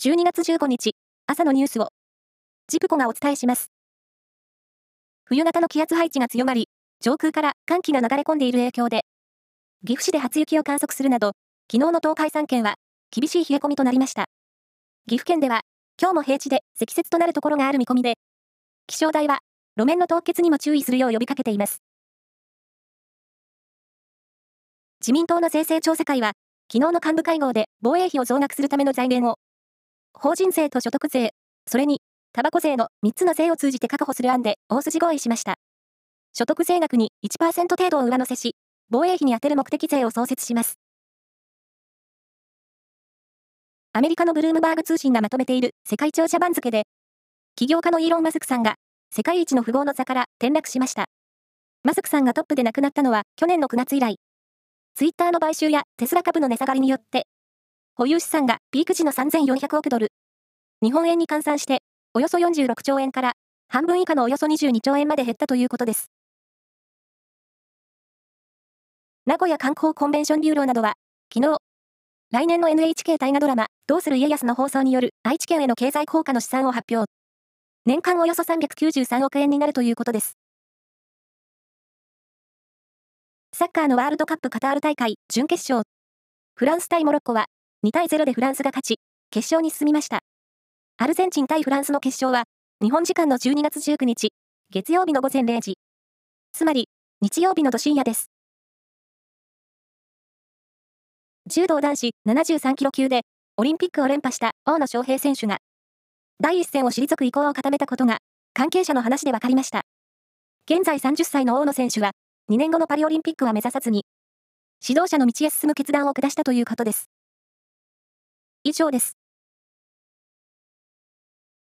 12月15日、朝のニュースを、ジプコがお伝えします。冬型の気圧配置が強まり、上空から寒気が流れ込んでいる影響で、岐阜市で初雪を観測するなど、昨日の東海3県は、厳しい冷え込みとなりました。岐阜県では、今日も平地で積雪となるところがある見込みで、気象台は、路面の凍結にも注意するよう呼びかけています。自民党の税制調査会は、昨日の幹部会合で防衛費を増額するための財源を法人税と所得税、それに、タバコ税の3つの税を通じて確保する案で大筋合意しました。所得税額に1%程度を上乗せし、防衛費に充てる目的税を創設します。アメリカのブルームバーグ通信がまとめている世界長者番付で、起業家のイーロン・マスクさんが世界一の富豪の座から転落しました。マスクさんがトップで亡くなったのは去年の9月以来。ツイッターの買収やテスラ株の値下がりによって保有資産がピーク時の3400億ドル。日本円に換算して、およそ46兆円から半分以下のおよそ22兆円まで減ったということです。名古屋観光コンベンションビューローなどは、昨日、来年の NHK 大河ドラマ、どうする家康の放送による愛知県への経済効果の試算を発表。年間およそ393億円になるということです。サッカーのワールドカップカタール大会準決勝。フランス対モロッコは2対0でフランスが勝ち、決勝に進みました。アルゼンチン対フランスの決勝は、日本時間の12月19日、月曜日の午前0時。つまり、日曜日の土深夜です。柔道男子73キロ級で、オリンピックを連覇した大野将平選手が、第一線を退く意向を固めたことが、関係者の話で分かりました。現在30歳の大野選手は、2年後のパリオリンピックは目指さずに、指導者の道へ進む決断を下したということです。以上です。